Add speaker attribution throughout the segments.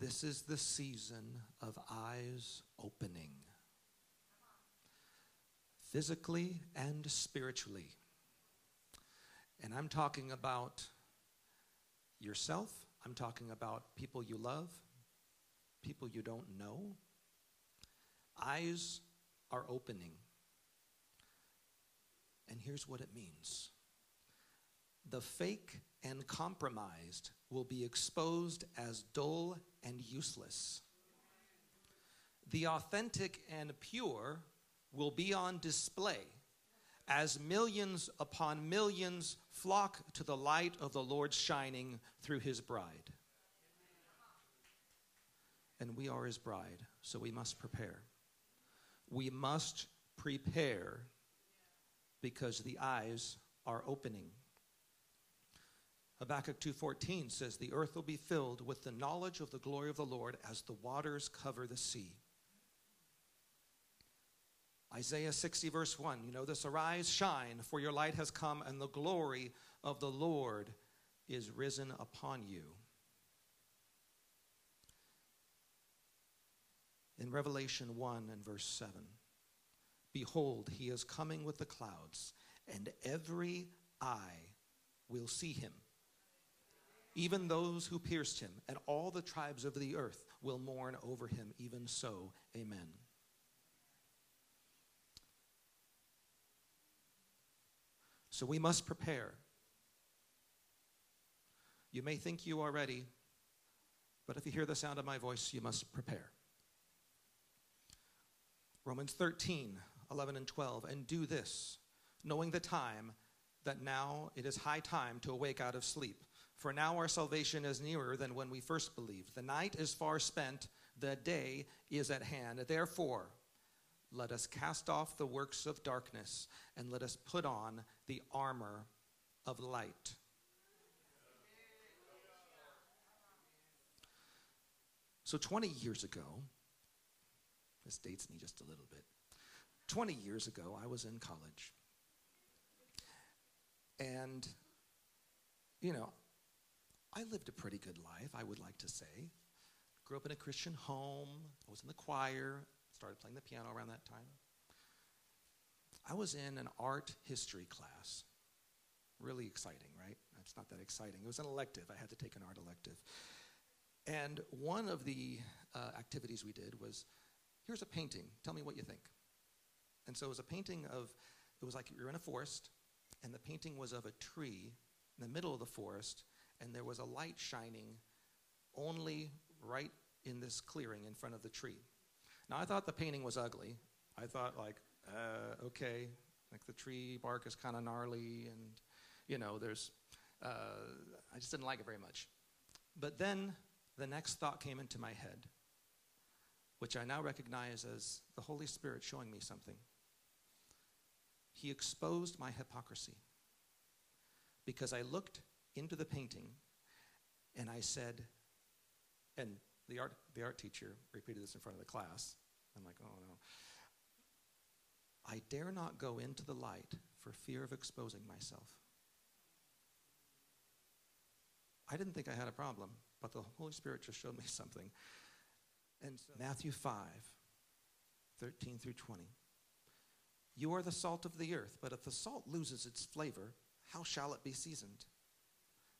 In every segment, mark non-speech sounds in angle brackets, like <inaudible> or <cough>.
Speaker 1: This is the season of eyes opening, physically and spiritually. And I'm talking about yourself, I'm talking about people you love, people you don't know. Eyes are opening. And here's what it means the fake and compromised will be exposed as dull and useless. The authentic and pure will be on display as millions upon millions flock to the light of the Lord shining through his bride. And we are his bride, so we must prepare. We must prepare because the eyes are opening. Habakkuk 2:14 says the earth will be filled with the knowledge of the glory of the Lord as the waters cover the sea. Isaiah 60 verse 1, you know this, arise, shine, for your light has come and the glory of the Lord is risen upon you. In Revelation 1 and verse 7, behold, he is coming with the clouds, and every eye will see him even those who pierced him, and all the tribes of the earth will mourn over him. Even so, amen. So we must prepare. You may think you are ready, but if you hear the sound of my voice, you must prepare. Romans 13, 11 and 12. And do this, knowing the time that now it is high time to awake out of sleep for now our salvation is nearer than when we first believed. The night is far spent, the day is at hand. Therefore, let us cast off the works of darkness and let us put on the armor of light. So, 20 years ago, this dates me just a little bit. 20 years ago, I was in college. And, you know, I lived a pretty good life, I would like to say. Grew up in a Christian home. I was in the choir. Started playing the piano around that time. I was in an art history class. Really exciting, right? It's not that exciting. It was an elective. I had to take an art elective. And one of the uh, activities we did was here's a painting. Tell me what you think. And so it was a painting of, it was like you're in a forest, and the painting was of a tree in the middle of the forest, and there was a light shining only right in this clearing in front of the tree. Now, I thought the painting was ugly. I thought, like, uh, okay, like the tree bark is kind of gnarly, and, you know, there's, uh, I just didn't like it very much. But then the next thought came into my head, which I now recognize as the Holy Spirit showing me something. He exposed my hypocrisy because I looked into the painting and I said, and the art, the art teacher repeated this in front of the class. I'm like, oh no. I dare not go into the light for fear of exposing myself. I didn't think I had a problem, but the Holy Spirit just showed me <laughs> something. And so Matthew 5, 13 through 20. You are the salt of the earth, but if the salt loses its flavor, how shall it be seasoned?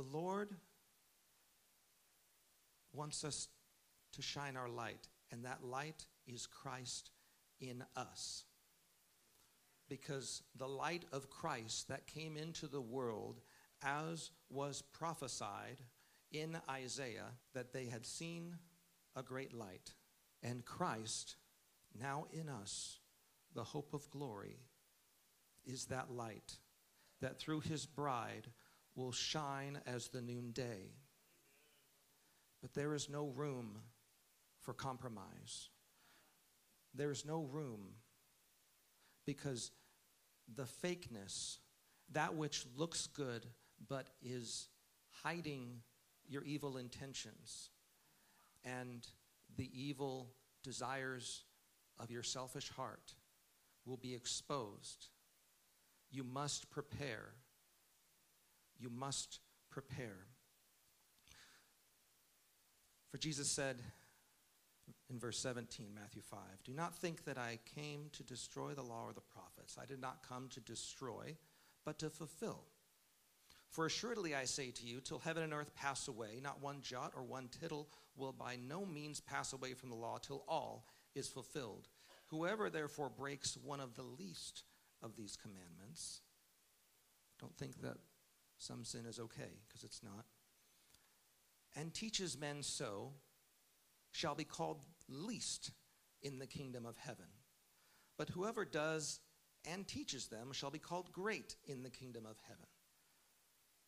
Speaker 1: The Lord wants us to shine our light, and that light is Christ in us. Because the light of Christ that came into the world, as was prophesied in Isaiah, that they had seen a great light, and Christ, now in us, the hope of glory, is that light that through his bride will shine as the noonday. But there is no room for compromise. There's no room because the fakeness, that which looks good but is hiding your evil intentions and the evil desires of your selfish heart, will be exposed. You must prepare. You must prepare. For Jesus said in verse 17, Matthew 5, Do not think that I came to destroy the law or the prophets. I did not come to destroy, but to fulfill. For assuredly I say to you, till heaven and earth pass away, not one jot or one tittle will by no means pass away from the law till all is fulfilled. Whoever therefore breaks one of the least of these commandments, don't think that some sin is okay, because it's not, and teaches men so, shall be called least in the kingdom of heaven. But whoever does and teaches them shall be called great in the kingdom of heaven.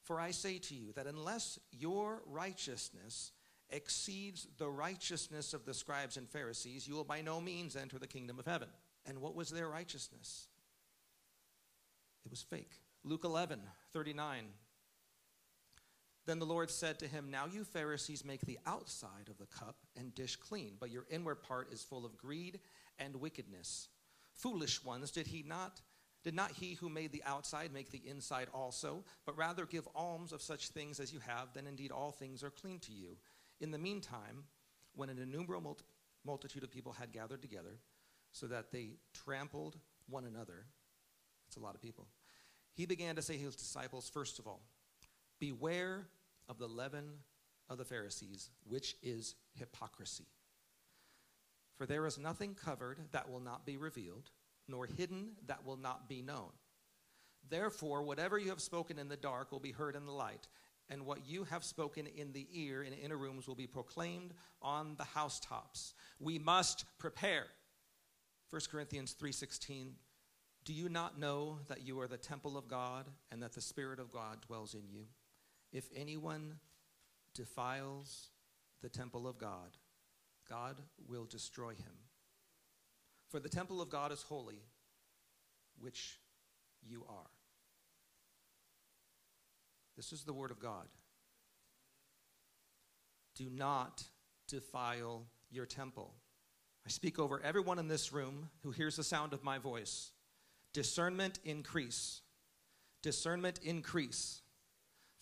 Speaker 1: For I say to you that unless your righteousness exceeds the righteousness of the scribes and Pharisees, you will by no means enter the kingdom of heaven. And what was their righteousness? It was fake. Luke 11, 39. Then the Lord said to him, Now you Pharisees make the outside of the cup and dish clean, but your inward part is full of greed and wickedness. Foolish ones, did he not did not he who made the outside make the inside also? But rather give alms of such things as you have, then indeed all things are clean to you. In the meantime, when an innumerable multitude of people had gathered together, so that they trampled one another, that's a lot of people, he began to say to his disciples, first of all, Beware of the leaven of the Pharisees, which is hypocrisy. For there is nothing covered that will not be revealed, nor hidden that will not be known. Therefore, whatever you have spoken in the dark will be heard in the light, and what you have spoken in the ear in inner rooms will be proclaimed on the housetops. We must prepare. 1 Corinthians 3:16 Do you not know that you are the temple of God and that the spirit of God dwells in you? If anyone defiles the temple of God, God will destroy him. For the temple of God is holy, which you are. This is the word of God. Do not defile your temple. I speak over everyone in this room who hears the sound of my voice. Discernment increase. Discernment increase.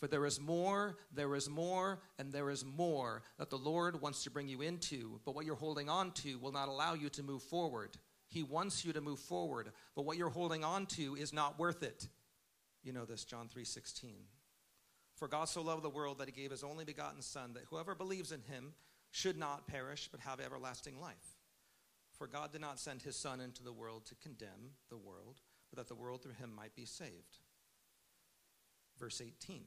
Speaker 1: For there is more, there is more, and there is more that the Lord wants to bring you into, but what you're holding on to will not allow you to move forward. He wants you to move forward, but what you're holding on to is not worth it. You know this, John 3:16. For God so loved the world that he gave his only begotten Son, that whoever believes in him should not perish, but have everlasting life. For God did not send his Son into the world to condemn the world, but that the world through him might be saved. Verse 18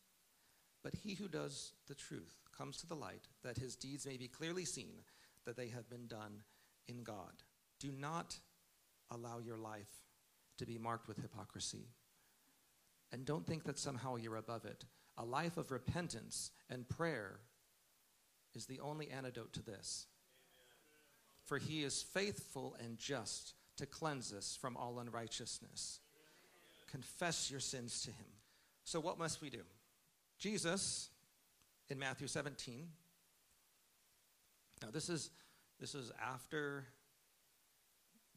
Speaker 1: But he who does the truth comes to the light, that his deeds may be clearly seen, that they have been done in God. Do not allow your life to be marked with hypocrisy. And don't think that somehow you're above it. A life of repentance and prayer is the only antidote to this. For he is faithful and just to cleanse us from all unrighteousness. Confess your sins to him. So, what must we do? Jesus, in Matthew 17, now this is, this is after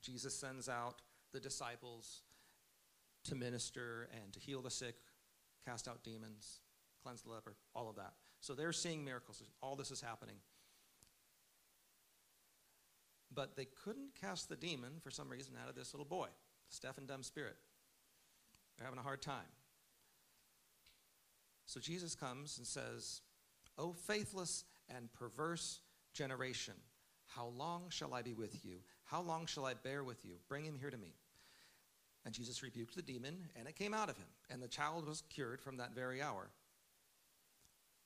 Speaker 1: Jesus sends out the disciples to minister and to heal the sick, cast out demons, cleanse the leper, all of that. So they're seeing miracles. All this is happening. But they couldn't cast the demon for some reason out of this little boy, deaf and dumb spirit. They're having a hard time. So Jesus comes and says, O faithless and perverse generation. How long shall I be with you? How long shall I bear with you? Bring him here to me. And Jesus rebuked the demon, and it came out of him, and the child was cured from that very hour.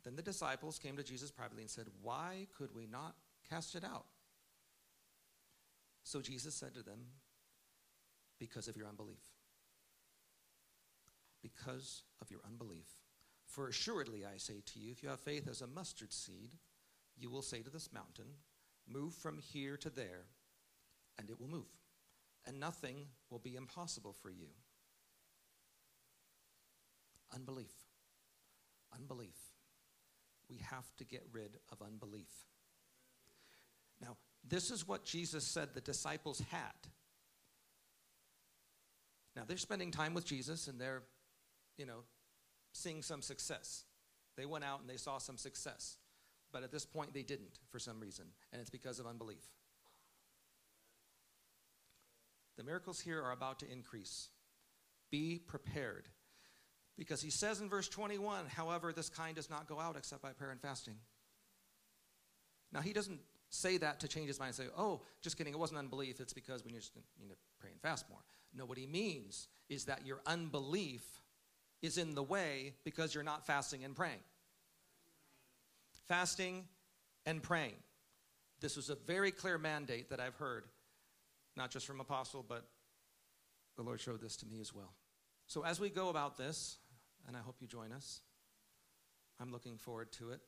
Speaker 1: Then the disciples came to Jesus privately and said, Why could we not cast it out? So Jesus said to them, Because of your unbelief. Because of your unbelief. For assuredly I say to you, if you have faith as a mustard seed, you will say to this mountain, Move from here to there, and it will move and nothing will be impossible for you. Unbelief. Unbelief. We have to get rid of unbelief. Now, this is what Jesus said the disciples had. Now, they're spending time with Jesus and they're, you know, seeing some success. They went out and they saw some success. But at this point, they didn't for some reason, and it's because of unbelief. The miracles here are about to increase. Be prepared. Because he says in verse 21, however, this kind does not go out except by prayer and fasting. Now, he doesn't say that to change his mind and say, oh, just kidding, it wasn't unbelief, it's because we need to, need to pray and fast more. No, what he means is that your unbelief is in the way because you're not fasting and praying. Fasting and praying. This was a very clear mandate that I've heard not just from Apostle, but the Lord showed this to me as well. So as we go about this, and I hope you join us, I'm looking forward to it.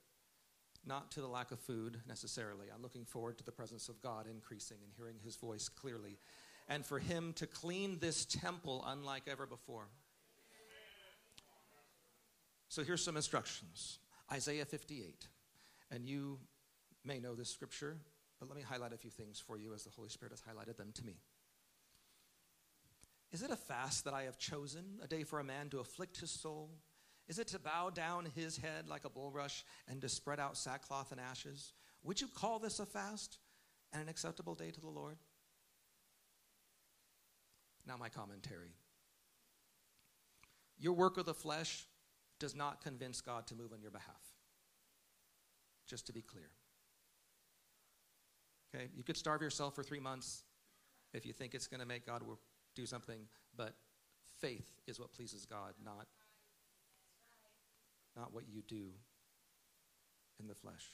Speaker 1: Not to the lack of food necessarily. I'm looking forward to the presence of God increasing and hearing his voice clearly. And for him to clean this temple unlike ever before. So here's some instructions Isaiah 58. And you may know this scripture. But let me highlight a few things for you as the Holy Spirit has highlighted them to me. Is it a fast that I have chosen, a day for a man to afflict his soul? Is it to bow down his head like a bulrush and to spread out sackcloth and ashes? Would you call this a fast and an acceptable day to the Lord? Now, my commentary. Your work of the flesh does not convince God to move on your behalf. Just to be clear. Okay, you could starve yourself for three months if you think it's going to make God do something, but faith is what pleases God, not, not what you do in the flesh.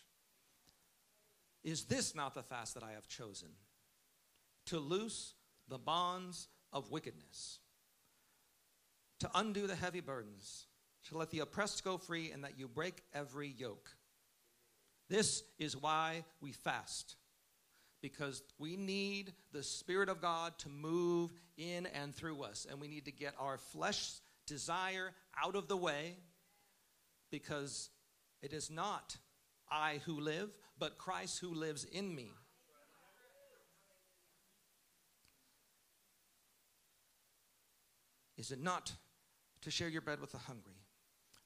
Speaker 1: Is this not the fast that I have chosen? To loose the bonds of wickedness, to undo the heavy burdens, to let the oppressed go free, and that you break every yoke. This is why we fast because we need the Spirit of God to move in and through us. And we need to get our flesh desire out of the way because it is not I who live, but Christ who lives in me. Is it not to share your bread with the hungry,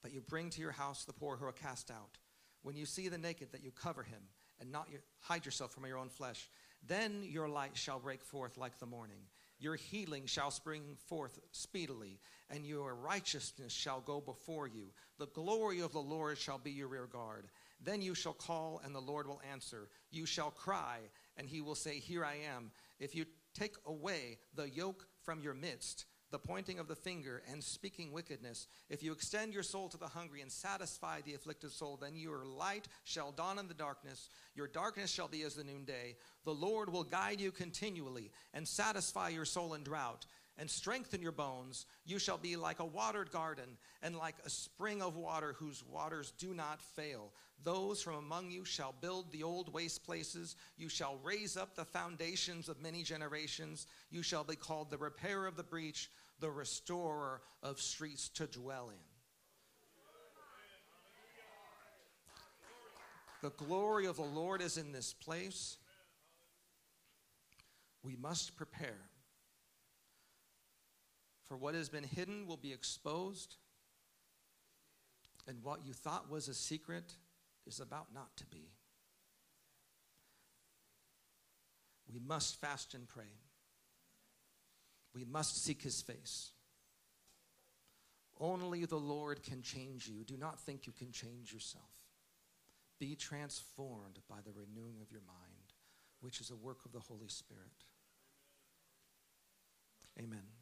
Speaker 1: that you bring to your house the poor who are cast out? When you see the naked, that you cover him and not your, hide yourself from your own flesh. Then your light shall break forth like the morning. Your healing shall spring forth speedily, and your righteousness shall go before you. The glory of the Lord shall be your rear guard. Then you shall call, and the Lord will answer. You shall cry, and he will say, Here I am. If you take away the yoke from your midst, the pointing of the finger and speaking wickedness. If you extend your soul to the hungry and satisfy the afflicted soul, then your light shall dawn in the darkness. Your darkness shall be as the noonday. The Lord will guide you continually and satisfy your soul in drought and strengthen your bones. You shall be like a watered garden and like a spring of water whose waters do not fail. Those from among you shall build the old waste places. You shall raise up the foundations of many generations. You shall be called the repairer of the breach, the restorer of streets to dwell in. The glory of the Lord is in this place. We must prepare. For what has been hidden will be exposed, and what you thought was a secret is about not to be. We must fast and pray. We must seek his face. Only the Lord can change you. Do not think you can change yourself. Be transformed by the renewing of your mind, which is a work of the Holy Spirit. Amen.